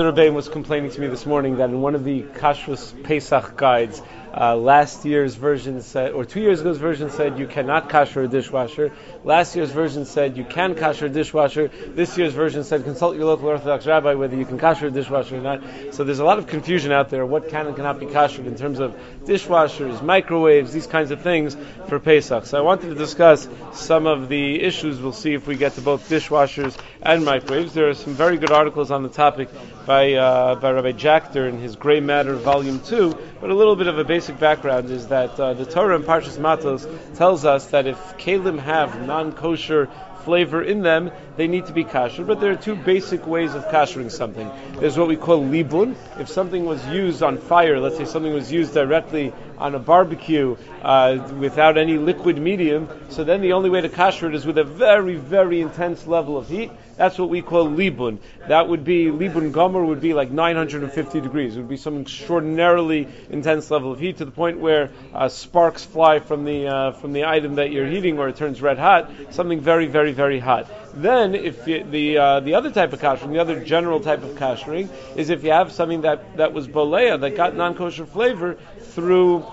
of the Rebbeim was complaining to me this morning that in one of the Kashrus Pesach guides, uh, last year's version said, or two years ago's version said you cannot kasher a dishwasher. Last year's version said you can kasher a dishwasher. This year's version said consult your local Orthodox rabbi whether you can kasher a dishwasher or not. So there's a lot of confusion out there what can and cannot be kashered in terms of dishwashers, microwaves, these kinds of things for Pesach. So I wanted to discuss some of the issues. We'll see if we get to both dishwashers and microwaves. There are some very good articles on the topic by uh, by Rabbi Jachter in his Gray Matter Volume Two. But a little bit of a basic background is that uh, the Torah in Parshas Matos tells us that if kalim have non-kosher flavor in them, they need to be kosher. But there are two basic ways of koshering something. There's what we call libun. If something was used on fire, let's say something was used directly on a barbecue uh, without any liquid medium, so then the only way to kosher it is with a very, very intense level of heat. That's what we call libun. That would be libun gomer would be like 950 degrees. It would be some extraordinarily intense level of heat to the point where uh, sparks fly from the uh, from the item that you're heating, or it turns red hot. Something very, very, very hot. Then, if you, the uh, the other type of koshering, the other general type of koshering, is if you have something that that was bolea that got non-kosher flavor through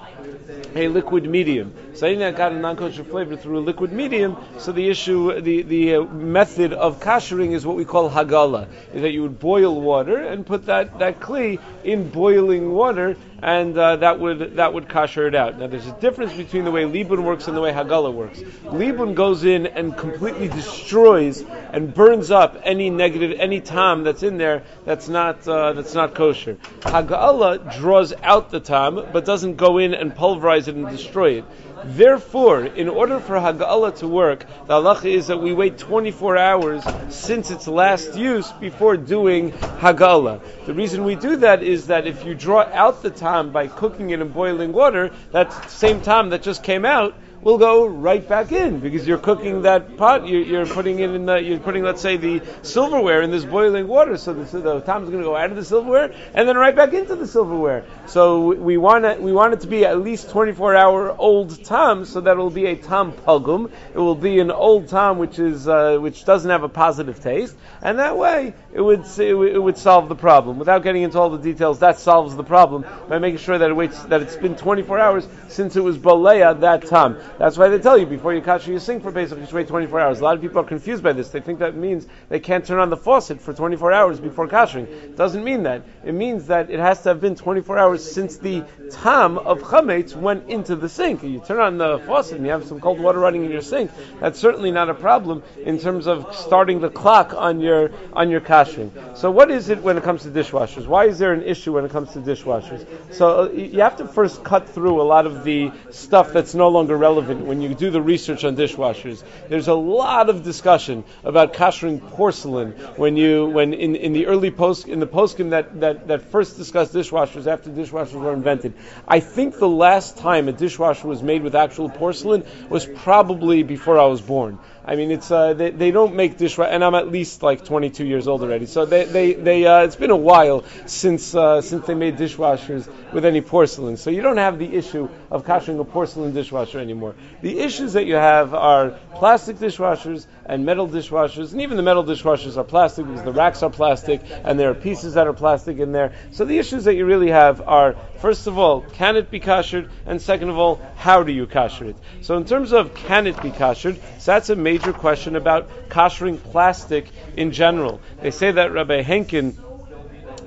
a liquid medium. So that got a non-kosher flavor through a liquid medium. So the issue, the the uh, method of koshering is what we call hagala, is that you would boil water and put that that kli in boiling water, and uh, that would that would kosher it out. Now there's a difference between the way libun works and the way hagala works. Libun goes in and completely destroys and burns up any negative any tam that's in there that's not uh, that's not kosher. Hagala draws out the tam but doesn't go in and pulverize it and destroy it. Therefore, in order for Hagala to work, the halacha is that we wait 24 hours since its last use before doing Hagala. The reason we do that is that if you draw out the tam by cooking it in boiling water, that same tam that just came out will go right back in because you're cooking that pot. You're, you're putting it in the. You're putting, let's say, the silverware in this boiling water. So the, so the tam is going to go out of the silverware and then right back into the silverware. So we want it. We want it to be at least 24 hour old tam, so that it will be a tom pugum. It will be an old tom which is uh, which doesn't have a positive taste, and that way it would it would solve the problem. Without getting into all the details, that solves the problem by making sure that it waits that it's been 24 hours since it was balea that tam. That's why they tell you before you kasher you sink for Pesach, you wait 24 hours. A lot of people are confused by this. They think that means they can't turn on the faucet for 24 hours before kashering. It doesn't mean that. It means that it has to have been 24 hours since the tam of chametz went into the sink. You turn on the faucet and you have some cold water running in your sink. That's certainly not a problem in terms of starting the clock on your on your kashering. So what is it when it comes to dishwashers? Why is there an issue when it comes to dishwashers? So uh, you have to first cut through a lot of the stuff that's no longer relevant relevant when you do the research on dishwashers. There's a lot of discussion about kashering porcelain when you when in, in the early post in the poskim that, that, that first discussed dishwashers after dishwashers were invented. I think the last time a dishwasher was made with actual porcelain was probably before I was born. I mean, it's uh, they, they don't make dishwasher, and I'm at least like 22 years old already. So they they, they uh, it's been a while since uh, since they made dishwashers with any porcelain. So you don't have the issue of kashering a porcelain dishwasher anymore. The issues that you have are plastic dishwashers and metal dishwashers, and even the metal dishwashers are plastic because the racks are plastic and there are pieces that are plastic in there. So the issues that you really have are first of all, can it be kashered, and second of all, how do you kasher it? So in terms of can it be kashered, so that's a major major question about koshering plastic in general. They say that Rabbi Henkin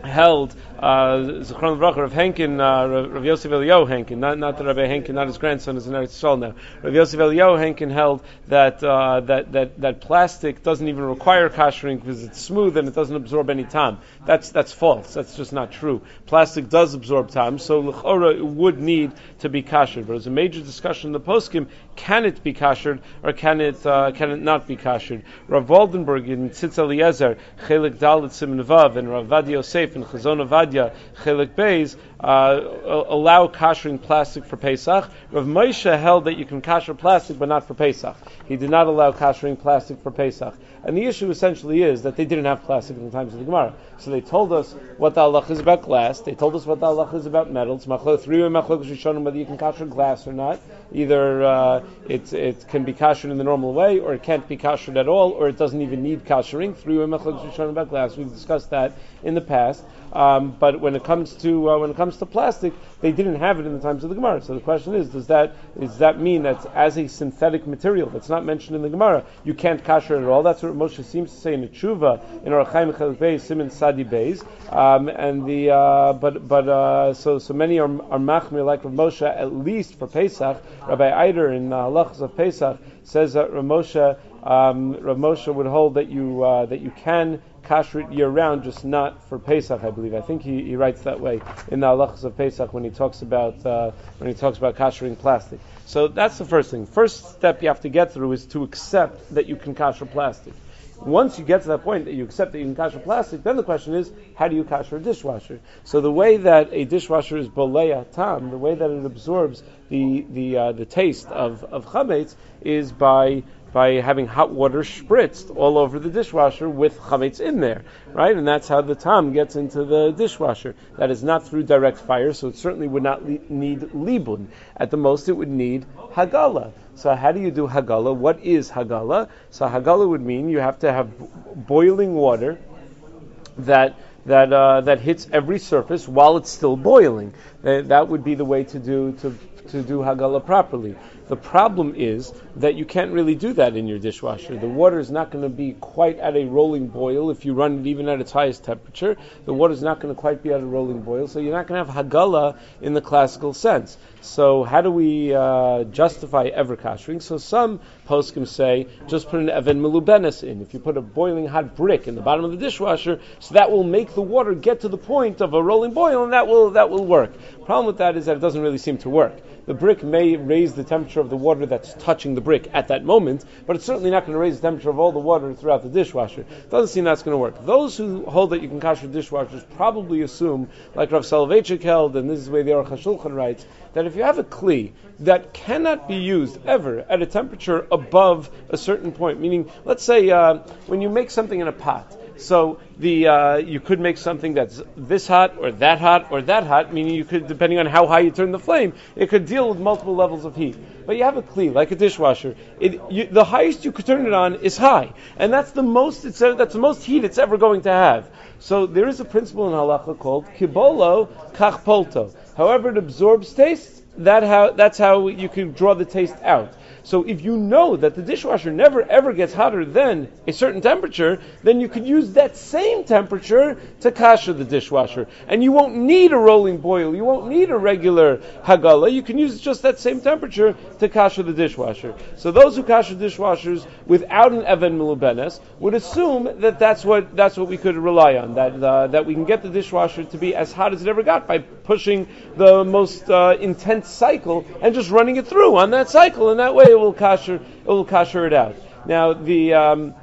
held Zichron Bracha of Henkin, uh, Rav Yosef Eliyahu Henkin, not not the Rabbi Henkin, not his grandson is in Eretz Yisrael now. Rav Yosef Eliyahu Henkin held that uh, that that that plastic doesn't even require koshering because it's smooth and it doesn't absorb any tam. That's that's false. That's just not true. Plastic does absorb tam, so lechora it would need to be kashered. But there's a major discussion in the poskim: can it be kashered or can it uh, can it not be kashered? Rav Waldenberg in Tzitz Eliezer, Chelik Daled Simen Vav, and Rav Ovadia Yosef in Chazon Avad Ovadia Chelik Beis uh, allow kashering plastic for Pesach. Rav Moshe held that you can kasher plastic, but not for Pesach. He did not allow kashering plastic for Pesach. And the issue essentially is that they didn't have plastic in the times of the Gemara. So they told us what the halach is about glass. They told us what the halach is about metals. Three rishonim whether you can kasher glass or not. Either uh, it, it can be kashered in the normal way, or it can't be kashered at all, or it doesn't even need kashering. Three rishonim about glass. We've discussed that in the past. Um, but when it comes to uh, when it comes to plastic, they didn't have it in the times of the Gemara. So the question is, does that does that mean that as a synthetic material that's not mentioned in the Gemara, you can't kasher it at all? That's what Moshe seems to say in the Tshuva in Orach Chaim Beis Siman Tzadi Beis. Um, and the uh, but but uh, so so many are, are machmir like Rav Moshe at least for Pesach. Rabbi Eider in uh, Halachas of Pesach says that Rav Moshe um, Rav Moshe would hold that you uh, that you can kasher it year round, just not for Pesach, I believe. I think he, he writes that way in the halachas of Pesach when he talks about uh, when he talks about kashering plastic. So that's the first thing. First step you have to get through is to accept that you can kasher plastic. Once you get to that point that you accept that you can kasher plastic, then the question is, how do you kasher a dishwasher? So the way that a dishwasher is bolea tam, the way that it absorbs the the uh, the taste of of chametz is by by having hot water spritzed all over the dishwasher with chametz in there, right? And that's how the tam gets into the dishwasher. That is not through direct fire, so it certainly would not le- need libun. At the most, it would need hagala. So how do you do hagala? What is hagala? So hagala would mean you have to have boiling water that that uh, that hits every surface while it's still boiling. Uh, that would be the way to do to to do hagala properly. The problem is that you can't really do that in your dishwasher. The water is not going to be quite at a rolling boil if you run it even at its highest temperature. The water is not going to quite be at a rolling boil, so you're not going to have hagala in the classical sense. So how do we uh, justify ever kashering? So some poskim say just put an even melubenes in. If you put a boiling hot brick in the bottom of the dishwasher, so that will make the water get to the point of a rolling boil, and that will that will work. Problem with that is that it doesn't really seem to work. The brick may raise the temperature of the water that's touching the brick at that moment, but it's certainly not going to raise the temperature of all the water throughout the dishwasher. It doesn't seem that's going to work. Those who hold that you can kasher dishwashers probably assume, like Rav Soloveitchik held, and this is the way the Aruch HaShulchan writes, that if you have a kli that cannot be used ever at a temperature above a certain point, meaning, let's say uh, when you make something in a pot, so the uh, you could make something that's this hot or that hot or that hot, meaning you could, depending on how high you turn the flame, it could deal with multiple levels of heat. But you have a kli like a dishwasher. It, you, the highest you could turn it on is high, and that's the most it's, that's the most heat it's ever going to have. So there is a principle in halacha called kibolo kachpolto. However, it absorbs taste. That how that's how you can draw the taste out. So if you know that the dishwasher never ever gets hotter than a certain temperature, then you could use that same temperature to kasha the dishwasher. And you won't need a rolling boil. You won't need a regular hagala. You can use just that same temperature to kasha the dishwasher. So those who kasha dishwashers without an even milubenes would assume that that's what, that's what we could rely on. That, uh, that we can get the dishwasher to be as hot as it ever got by pushing the most uh, intense cycle and just running it through on that cycle. And that way it will kasher it will kasher it out. Now the um,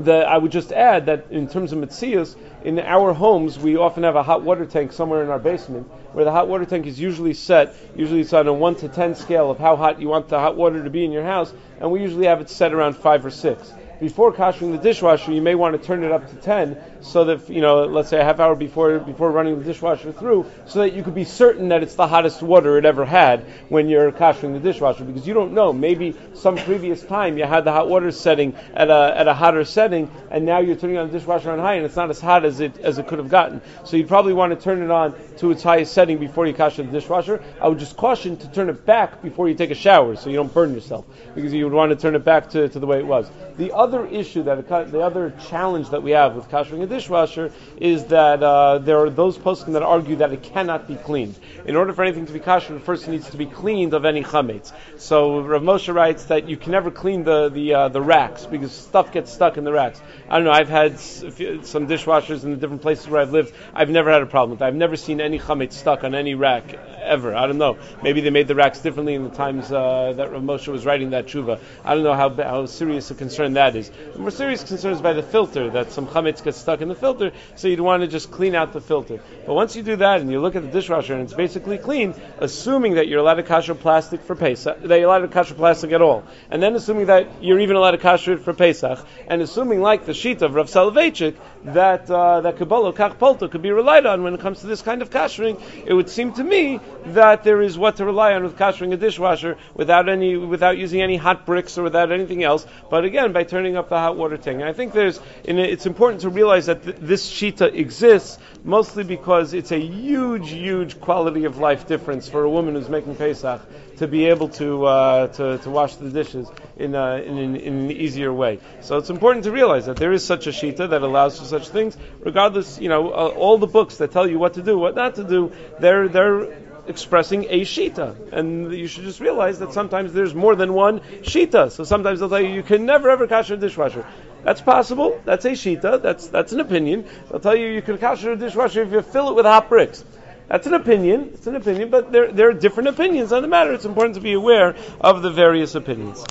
the I would just add that in terms of mitzias, in our homes we often have a hot water tank somewhere in our basement where the hot water tank is usually set. Usually it's on a one to ten scale of how hot you want the hot water to be in your house, and we usually have it set around five or six before kashering the dishwasher, you may want to turn it up to 10 so that, you know, let's say a half hour before, before running the dishwasher through, so that you could be certain that it's the hottest water it ever had when you're kashering the dishwasher, because you don't know. Maybe some previous time you had the hot water setting at a, at a hotter setting, and now you're turning on the dishwasher on high, and it's not as hot as it, as it could have gotten. So you'd probably want to turn it on to its highest setting before you kasher the dishwasher. I would just caution to turn it back before you take a shower, so you don't burn yourself, because you would want to turn it back to, to the way it was. The other issue that the other challenge that we have with kashering a dishwasher is that uh, there are those poskim that argue that it cannot be cleaned. In order for anything to be kosher, first needs to be cleaned of any chametz. So Rav Moshe writes that you can never clean the the uh, the racks because stuff gets stuck in the racks. I don't know. I've had some dishwashers in the different places where I've lived. I've never had a problem with that. I've never seen any chametz stuck on any rack ever. I don't know. Maybe they made the racks differently in the times uh, that Rav Moshe was writing that tshuva. I don't know how how serious a concern that is. The more serious concern is by the filter, that some chametz gets stuck in the filter, so you'd want to just clean out the filter. But once you do that and you look at the dishwasher and it's basically clean, assuming that you're allowed to kasher plastic for Pesach, that you're allowed to kasher plastic at all, and then assuming that you're even allowed to kasher it for Pesach, and assuming like the shita of Rav Soloveitchik, that uh, that Kibolo Kach Polto could be relied on when it comes to this kind of kashering, it would seem to me that there is what to rely on with kashering a dishwasher without any without using any hot bricks or without anything else. But again, by turning up the hot water tank. And I think there's and it's important to realize that th- this shita exists mostly because it's a huge, huge quality of life difference for a woman who's making Pesach to be able to uh, to, to wash the dishes in, uh, in, in, in, an easier way. So it's important to realize that there is such a shita that allows for such things. Regardless, you know, uh, all the books that tell you what to do, what not to do, they're they're expressing a shita, and you should just realize that sometimes there's more than one shita. So sometimes they'll tell you you can never ever kasher a dishwasher. That's possible. That's a shita. That's that's an opinion. They'll tell you you can kasher a dishwasher if you fill it with hot bricks. That's an opinion. It's an opinion, but there, there are different opinions on the matter. It's important to be aware of the various opinions.